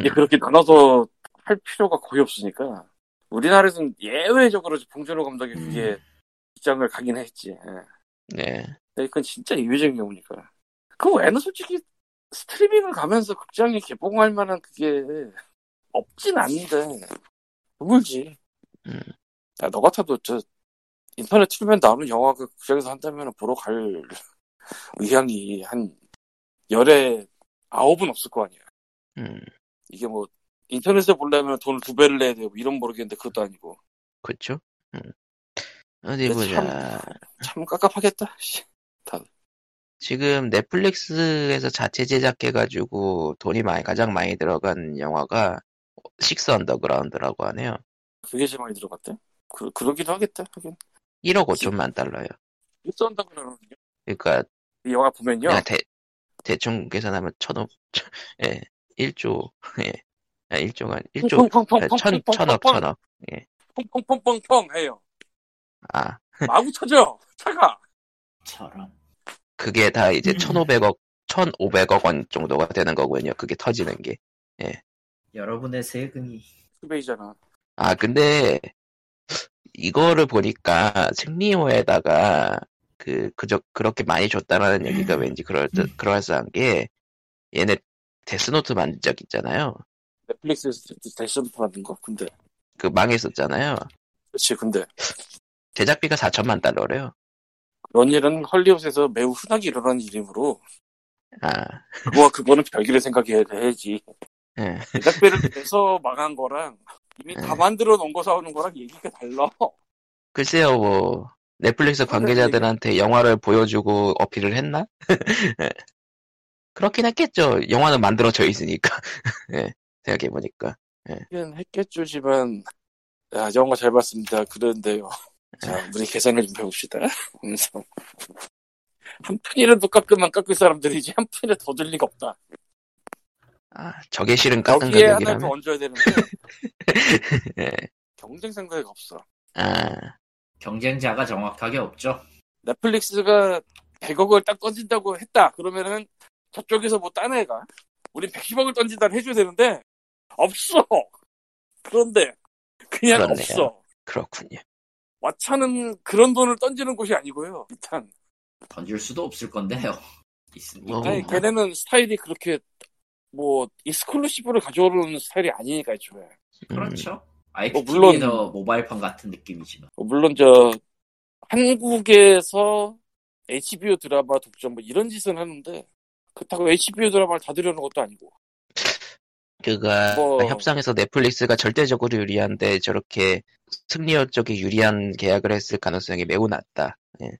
이게 그렇게 나눠서 할 필요가 거의 없으니까. 우리나라에서는 예외적으로 봉준호 감독이 그게 입장을 가긴 했지. 예. 네. 근데 그건 진짜 예외적인 경우니까. 그 외에는 솔직히 스트리밍을 가면서 극장에 개봉할 만한 그게 없진 않은데 드물지. 음. 야, 너 같아도 저 인터넷 틀면 나오는 영화가 극장에서 한다면 보러 갈 의향이 한 열에 아홉은 없을 거 아니야. 음, 이게 뭐 인터넷에 보려면 돈을 두 배를 내야 되고 이런 모르겠는데 그것도 아니고 그쵸? 음. 어디 보자. 참 깝깝하겠다. 씨. 지금 넷플릭스에서 자체 제작해가지고 돈이 많이, 가장 많이 들어간 영화가 식스 언더그라운드라고 하네요. 그게 제일 많이 들어갔대. 그 그러기도 하겠다. 하긴 1억 5천만 달러요. 일선다 그러는요. 그러니까 이 영화 보면요. 대, 대충 계산하면 천억, 예, 1조, [laughs] 예. 아, 1조가, 1조, 펑펑펑펑 아, 천, 천억, 천억. 펑펑펑펑펑 해요. 아, 마구 터져 차가. 저런. 그게 다 이제 음. 1,500억, 1,500억 원 정도가 되는 거군요. 그게 터지는 게. 여러분의 세금이 수배이잖아. 아, 근데, 이거를 보니까 승리호에다가, 그, 그저, 그렇게 많이 줬다라는 얘기가 왠지 그럴 듯, 그럴싸한 게, 얘네 데스노트 만든 적 있잖아요. 넷플릭스에서 대시부터 만든 거. 근데 그 망했었잖아요. 그렇지. 근데 제작비가 4천만 달러래요. 그런 일은 헐리우드에서 매우 흔하게 일어나는 일이므로 아, 그거와 그거는 별개를 생각해야지. 예. 제작비를 내서 망한 거랑 이미 다 네. 만들어 놓은 거 사오는 거랑 얘기가 달라. 글쎄요, 뭐, 넷플릭스 관계자들한테 영화를 보여주고 어필을 했나? [laughs] 예. 그렇긴 했겠죠. 영화는 만들어져 있으니까. [laughs] 예, 생각해보니까. 하긴 했겠죠지만 야 영화 잘 봤습니다. 그런데요. 자 우리 계산을 좀 해봅시다. [laughs] 그래서 한 푼이라도 깎으면 깎을 사람들이지 한 푼이라도 더줄 리가 없다. 아, 저게 실은 깎은 여기에 하나 더 가격이라면. 얹어야 되는데 [laughs] 예. 경쟁 생각이 없어. 아, 경쟁자가 정확하게 없죠. 넷플릭스가 100억을 딱 던진다고 했다. 그러면은 저쪽에서 뭐 딴 애가 우린 110억을 던진다 해줘야 되는데 없어. 그런데 그냥 그렇네요. 없어. 그렇군요. 왓챠는 그런 돈을 던지는 곳이 아니고요. 일단 던질 수도 없을 건데요. 있으니까. 어. 아니 걔네는 스타일이 그렇게 뭐 익스클루시브를 가져오는 스타일이 아니니까 애초에. 음, 그렇죠. 뭐 물론- 모바일판 같은 느낌이지만. 뭐 물론 저 한국에서 HBO 드라마 독점 뭐 이런 짓은 하는데 그렇다고 HBO 드라마를 다 들여놓은 것도 아니고. 그가 뭐- 협상에서 넷플릭스가 절대적으로 유리한데 저렇게 승리호 쪽이 유리한 계약을 했을 가능성이 매우 낮다. 예.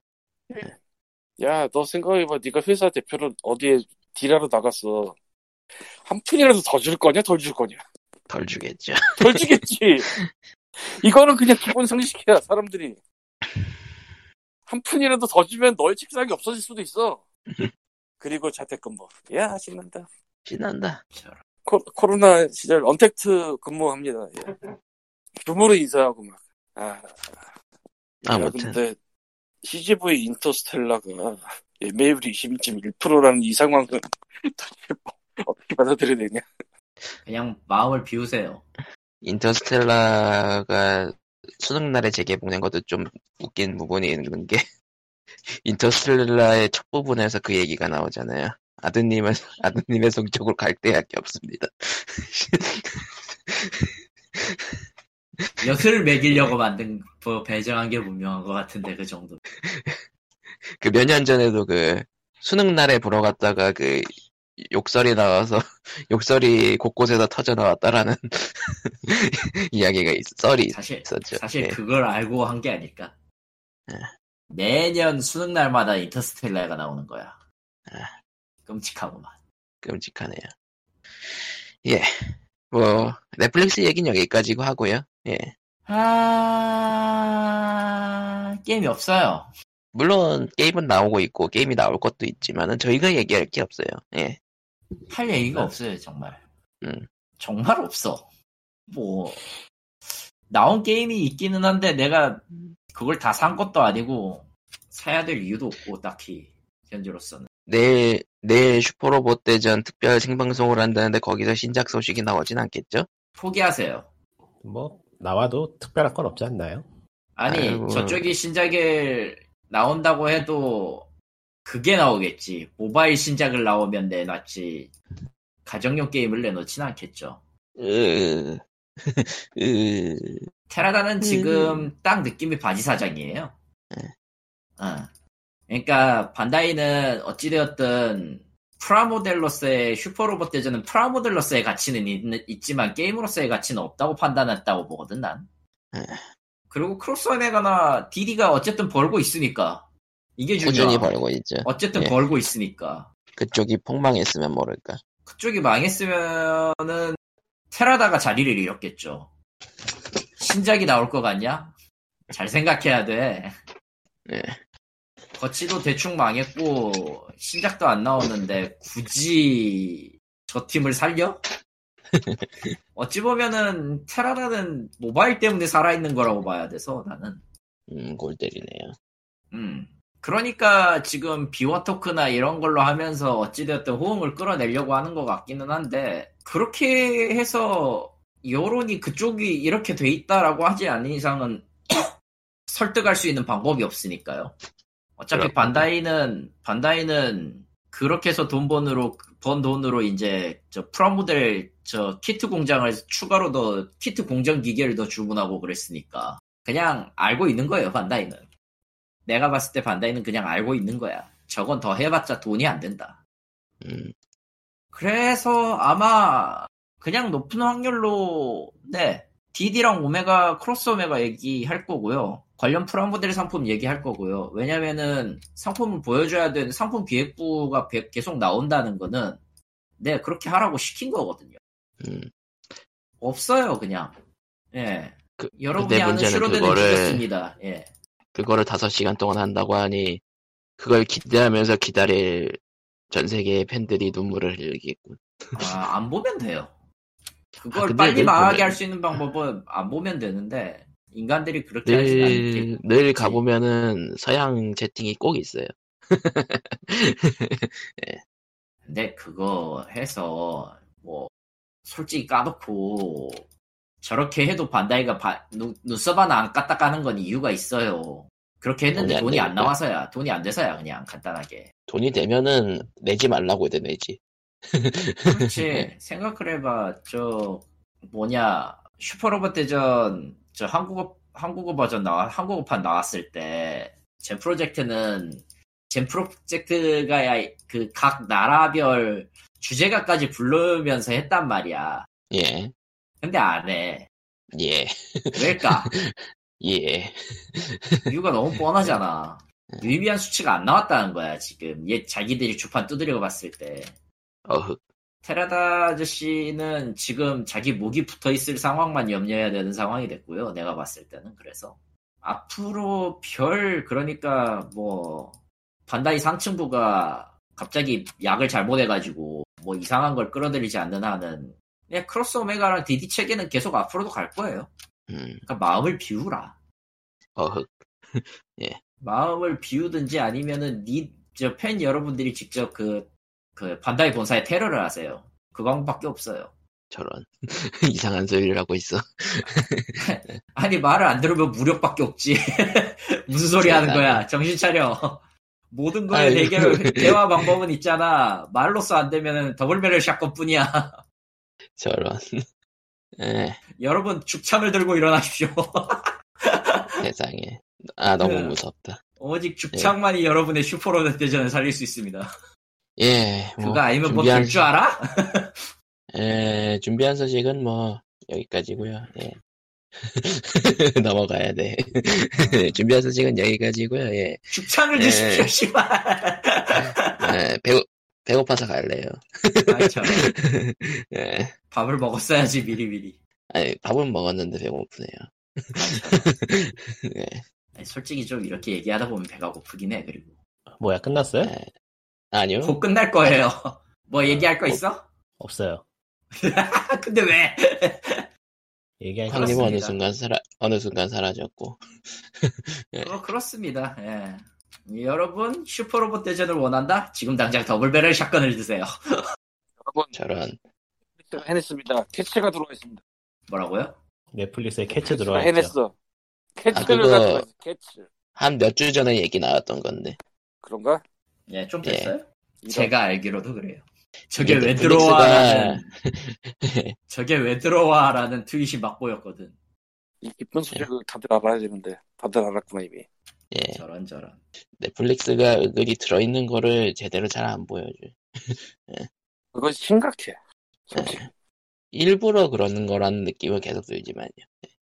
야 너 생각해봐. 네가 회사 대표로 어디에 딜하러 나갔어 한 푼이라도 더 줄 거냐? 덜 줄 거냐? 덜 주겠죠. [laughs] 덜 주겠지. 이거는 그냥 기본 상식이야 사람들이. 한 푼이라도 더 주면 너의 책상이 없어질 수도 있어 [laughs] 그리고 자택근무. 야 신난다. 신난다. 코, 코로나 시절 언택트 근무합니다. 예. 줌으로 인사하고 막. 아, 야, 아무튼 근데 CGV 인터스텔라가 예매율이 22.1%라는 이 상황은 어떻게 받아들여야 되냐? 그냥 마음을 비우세요. 인터스텔라가 수능날에 재개봉된 것도 좀 웃긴 부분이 있는 게 인터스텔라의 첫 부분에서 그 얘기가 나오잖아요. 아드님은 아드님의 성적으로 갈대할 게 없습니다. 엿을 매기려고 만든 뭐 배정한 게 분명한 것 같은데 그 정도. 그 몇 년 전에도 그 수능 날에 보러 갔다가 그 욕설이 나와서 [laughs] 욕설이 곳곳에서 터져 나왔다라는 [laughs] 이야기가 있, 썰이 사실 있었죠. 사실 예. 그걸 알고 한 게 아닐까. 예. 매년 수능 날마다 인터스텔라가 나오는 거야. 예. 끔찍하구만. 끔찍하네요. 예. 뭐 넷플릭스 얘기는 여기까지고 하고요. 예. 아 게임이 없어요. 물론 게임은 나오고 있고 게임이 나올 것도 있지만은 저희가 얘기할 게 없어요. 예. 할 얘기가 없어요 정말. 음. 정말 없어. 뭐 나온 게임이 있기는 한데 내가 그걸 다 산 것도 아니고 사야 될 이유도 없고 딱히 현재로서는. 내일 내일 슈퍼로봇 대전 특별 생방송을 한다는데 거기서 신작 소식이 나오진 않겠죠? 포기하세요. 뭐 나와도 특별할 건 없지 않나요? 아니 아이고. 저쪽이 신작을 나온다고 해도 그게 나오겠지 모바일 신작을 나오면 내놨지 가정용 게임을 내놓진 않겠죠 으... [laughs] 으... 테라다는 지금 딱 느낌이 바지 사장이에요 네. 어. 그러니까 반다이는 어찌되었든 프라모델로서의 슈퍼로봇 대전은 프라모델로서의 가치는 있, 지만 게임으로서의 가치는 없다고 판단했다고 보거든 난 네. 그리고 크로스오메가나 디디가 어쨌든 벌고 있으니까 이게 꾸준히 중요해. 벌고 있죠. 어쨌든 예. 벌고 있으니까 그쪽이 폭망했으면 모를까. 그쪽이 망했으면은 테라다가 자리를 잃었겠죠. 신작이 나올 것 같냐? 잘 생각해야 돼. 예. 거치도 대충 망했고 신작도 안 나오는데 굳이 저 팀을 살려? [laughs] 어찌 보면은 테라다는 모바일 때문에 살아있는 거라고 봐야 돼서 나는 음, 골 때리네요. 음. 그러니까 지금 비워토크나 이런 걸로 하면서 어찌되었든 호응을 끌어내려고 하는 것 같기는 한데, 그렇게 해서 여론이 그쪽이 이렇게 돼 있다라고 하지 않는 이상은 [coughs] 설득할 수 있는 방법이 없으니까요. 어차피 그렇군요. 반다이는, 반다이는 그렇게 해서 돈 번으로, 번 돈으로 이제 저 프라모델 저 키트 공장을 추가로 더, 키트 공정 기계를 더 주문하고 그랬으니까. 그냥 알고 있는 거예요, 반다이는. 내가 봤을 때 반다이는 그냥 알고 있는 거야. 저건 더 해봤자 돈이 안 된다. 음, 그래서 아마 그냥 높은 확률로 네 DD랑 오메가 크로스 오메가 얘기할 거고요. 관련 프라모델 상품 얘기할 거고요. 왜냐면은 상품을 보여줘야 되는 상품 기획부가 배- 계속 나온다는 거는 네 그렇게 하라고 시킨 거거든요. 음. 없어요 그냥. 예. 그- 여러분이 아는 그거를- 죽였습니다. 예. 그거를 5시간 동안 한다고 하니, 그걸 기대하면서 기다릴 전 세계의 팬들이 눈물을 흘리겠군. 아, 안 보면 돼요. 그걸 아, 빨리 늘 망하게 보면- 할수 있는 방법은 안 보면 되는데 인간들이 그렇게 하지 않기 늘, 늘 가보면은 서양 채팅이 꼭 있어요. [laughs] 근데 그거 해서 뭐 솔직히 까놓고 저렇게 해도 반다이가 바- 눈, 눈썹 하나 안 까딱 까는 건 이유가 있어요. 그렇게 했는데 돈이 안 돈이 안. 나와서야 돈이 안 돼서야 그냥 간단하게. 돈이 되면은 내지 말라고 해도 내지. 그렇지. [laughs] 생각을 해봐. 저 뭐냐. 슈퍼로봇 대전 저 한국어 한국어 버전 나와 한국어판 나왔을 때 젠 프로젝트는 젠 프로젝트가 그각 나라별 주제가까지 부르면서 했단 말이야. 예, 근데 안 해. 예, 왜일까 [laughs] 예. 이유가 너무 뻔하잖아 유의미한 수치가 안 나왔다는 거야 지금 얘 자기들이 주판 두드려 봤을 때 어흑. 테라다 아저씨는 지금 자기 목이 붙어 있을 상황만 염려해야 되는 상황이 됐고요. 내가 봤을 때는 그래서 앞으로 별 그러니까 뭐 반다이 상층부가 갑자기 약을 잘못해가지고 뭐 이상한 걸 끌어들이지 않는 한은 그냥 크로스 오메가랑 DD 체계는 계속 앞으로도 갈 거예요. 음, 그러니까 마음을 비우라. 어흑. [laughs] 마음을 비우든지 아니면은 니저팬 여러분들이 직접 그, 그 반다이 본사에 테러를 하세요. 그 방법밖에 없어요. 저런. [laughs] 이상한 소리를 하고 있어. [laughs] 아니 말을 안 들으면 무력밖에 없지. 무슨 소리 하는 거야? 정신 차려. 모든 거에 아이고. 대결 대화 방법은 있잖아. 말로써 안 되면은 double barrel shotgun뿐이야. 저런. 에, 여러분 죽창을 들고 일어나십시오. [laughs] 세상에. 아, 너무 그- 무섭다. 오직 죽창만이 여러분의 슈퍼로봇 대전을 살릴 수 있습니다. 예, 뭐, 그거 아니면 뭐 준비한, 될줄 알아? 에, 준비한 소식은 뭐, 여기까지고요 예. [laughs] 넘어가야 돼. [laughs] 준비한 소식은 여기까지고요 예. 죽창을 예. 드십시오, 씨발. 에, 배고, 배고파서 갈래요. 아이, 참. [laughs] 예. 밥을 먹었어야지 미리 미리. 아니, 밥은 먹었는데 배고프네요. [laughs] 예. 아니, 솔직히 좀 이렇게 얘기하다 보면 배가 고프긴 해. 그리고 뭐야 끝났어요? 에, 아니요. 곧 끝날 거예요. [laughs] 뭐 얘기할 거 있어? 없어요. 근데 왜? 얘기하기 형님 어느. 순간 사라, 어느 순간 사라졌고. 어, 그렇습니다. 예. 여러분 슈퍼로봇 대전을 원한다? 지금 당장 더블배럴 샷건을 드세요. 여러분 저런. 제가 해냈습니다. 캐치가 들어와 있습니다. 뭐라고요? 넷플릭스에 캐치 들어와 있죠. 해냈어. 캐치를 아, 있어. 캐치. 한 몇 주 전에 얘기 나왔던 건데. 그런가? 예, 좀 됐어요? 이런. 제가 알기로도 그래요. 저게 왜 들어와라는 [laughs] 저게 왜 들어와라는 트윗이 막 보였거든. 이- 이쁜 소식을 다들 알아야 되는데 다들 알았구나 이미. 예. 저런 저런. 넷플릭스가 은근히 들어있는 거를 제대로 잘 안 보여줘. [laughs] 그건 심각해. 솔직히. 예. 일부러 그러는 거라는 느낌은 계속 들지만요.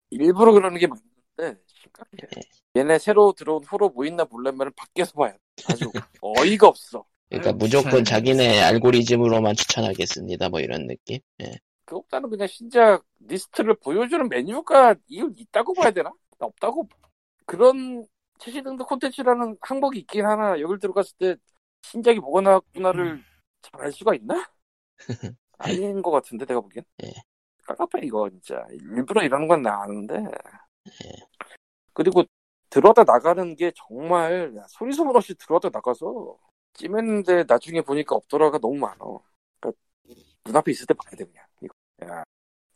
일부러 그러는 게 맞는데 심각해. 예. 얘네 새로 들어온 후로 뭐 있나 보려면 밖에서 봐야 돼. 아주 어이가 없어. 그러니까 무조건. 자기네 알고리즘으로만 추천하겠습니다. 뭐 이런 느낌. 예. 그것보다는 그냥 신작 리스트를 보여주는 메뉴가 이유 있다고 봐야 되나? 나 없다고 그런 최신등급 콘텐츠라는 항목이 있긴 하나. 여길 들어갔을 때 신작이 뭐가 나왔구나를 잘알 수가 있나? [laughs] 아닌 것 같은데 내가 보기엔. 예. 깝깝해 이거 진짜. 일부러 이러는 건나 아는데. 그리고 들어다 나가는 게 정말 야, 소리 소문 없이 들어다 나가서 찜했는데 나중에 보니까 없더라가 너무 많아. 그러니까 눈앞에 있을 때 봐야 돼 그냥. 이거. 야,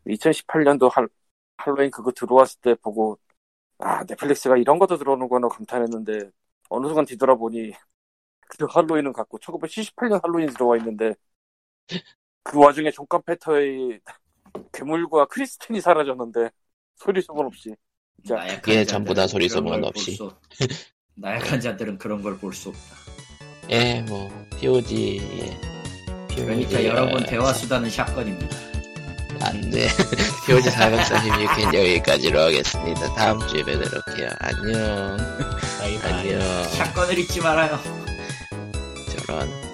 2018년도 할, 할로윈 그거 들어왔을 때 보고 아 넷플릭스가 이런 것도 들어오는구나 감탄했는데 어느 순간 뒤돌아보니 그 할로윈은 갖고 1978년 할로윈 들어와 있는데 그 와중에 존 카펜터의 괴물과 크리스틴이 사라졌는데 소리 소문 없이 그게 전부 다 자들은 소리 그런 소문 걸 없이. 볼 수- 나약한 자들은 그런 걸 볼 수 없다. 예, 뭐 POG. 예. 그러니까 POG, 여러분 어, 대화 수단은 shotgun입니다. 안 돼. [laughs] POG 446회 여기까지로 하겠습니다. 다음 주에 뵙도록 해요. 안녕. 바이바이. 안녕. 샷건을 잊지 말아요. 저런.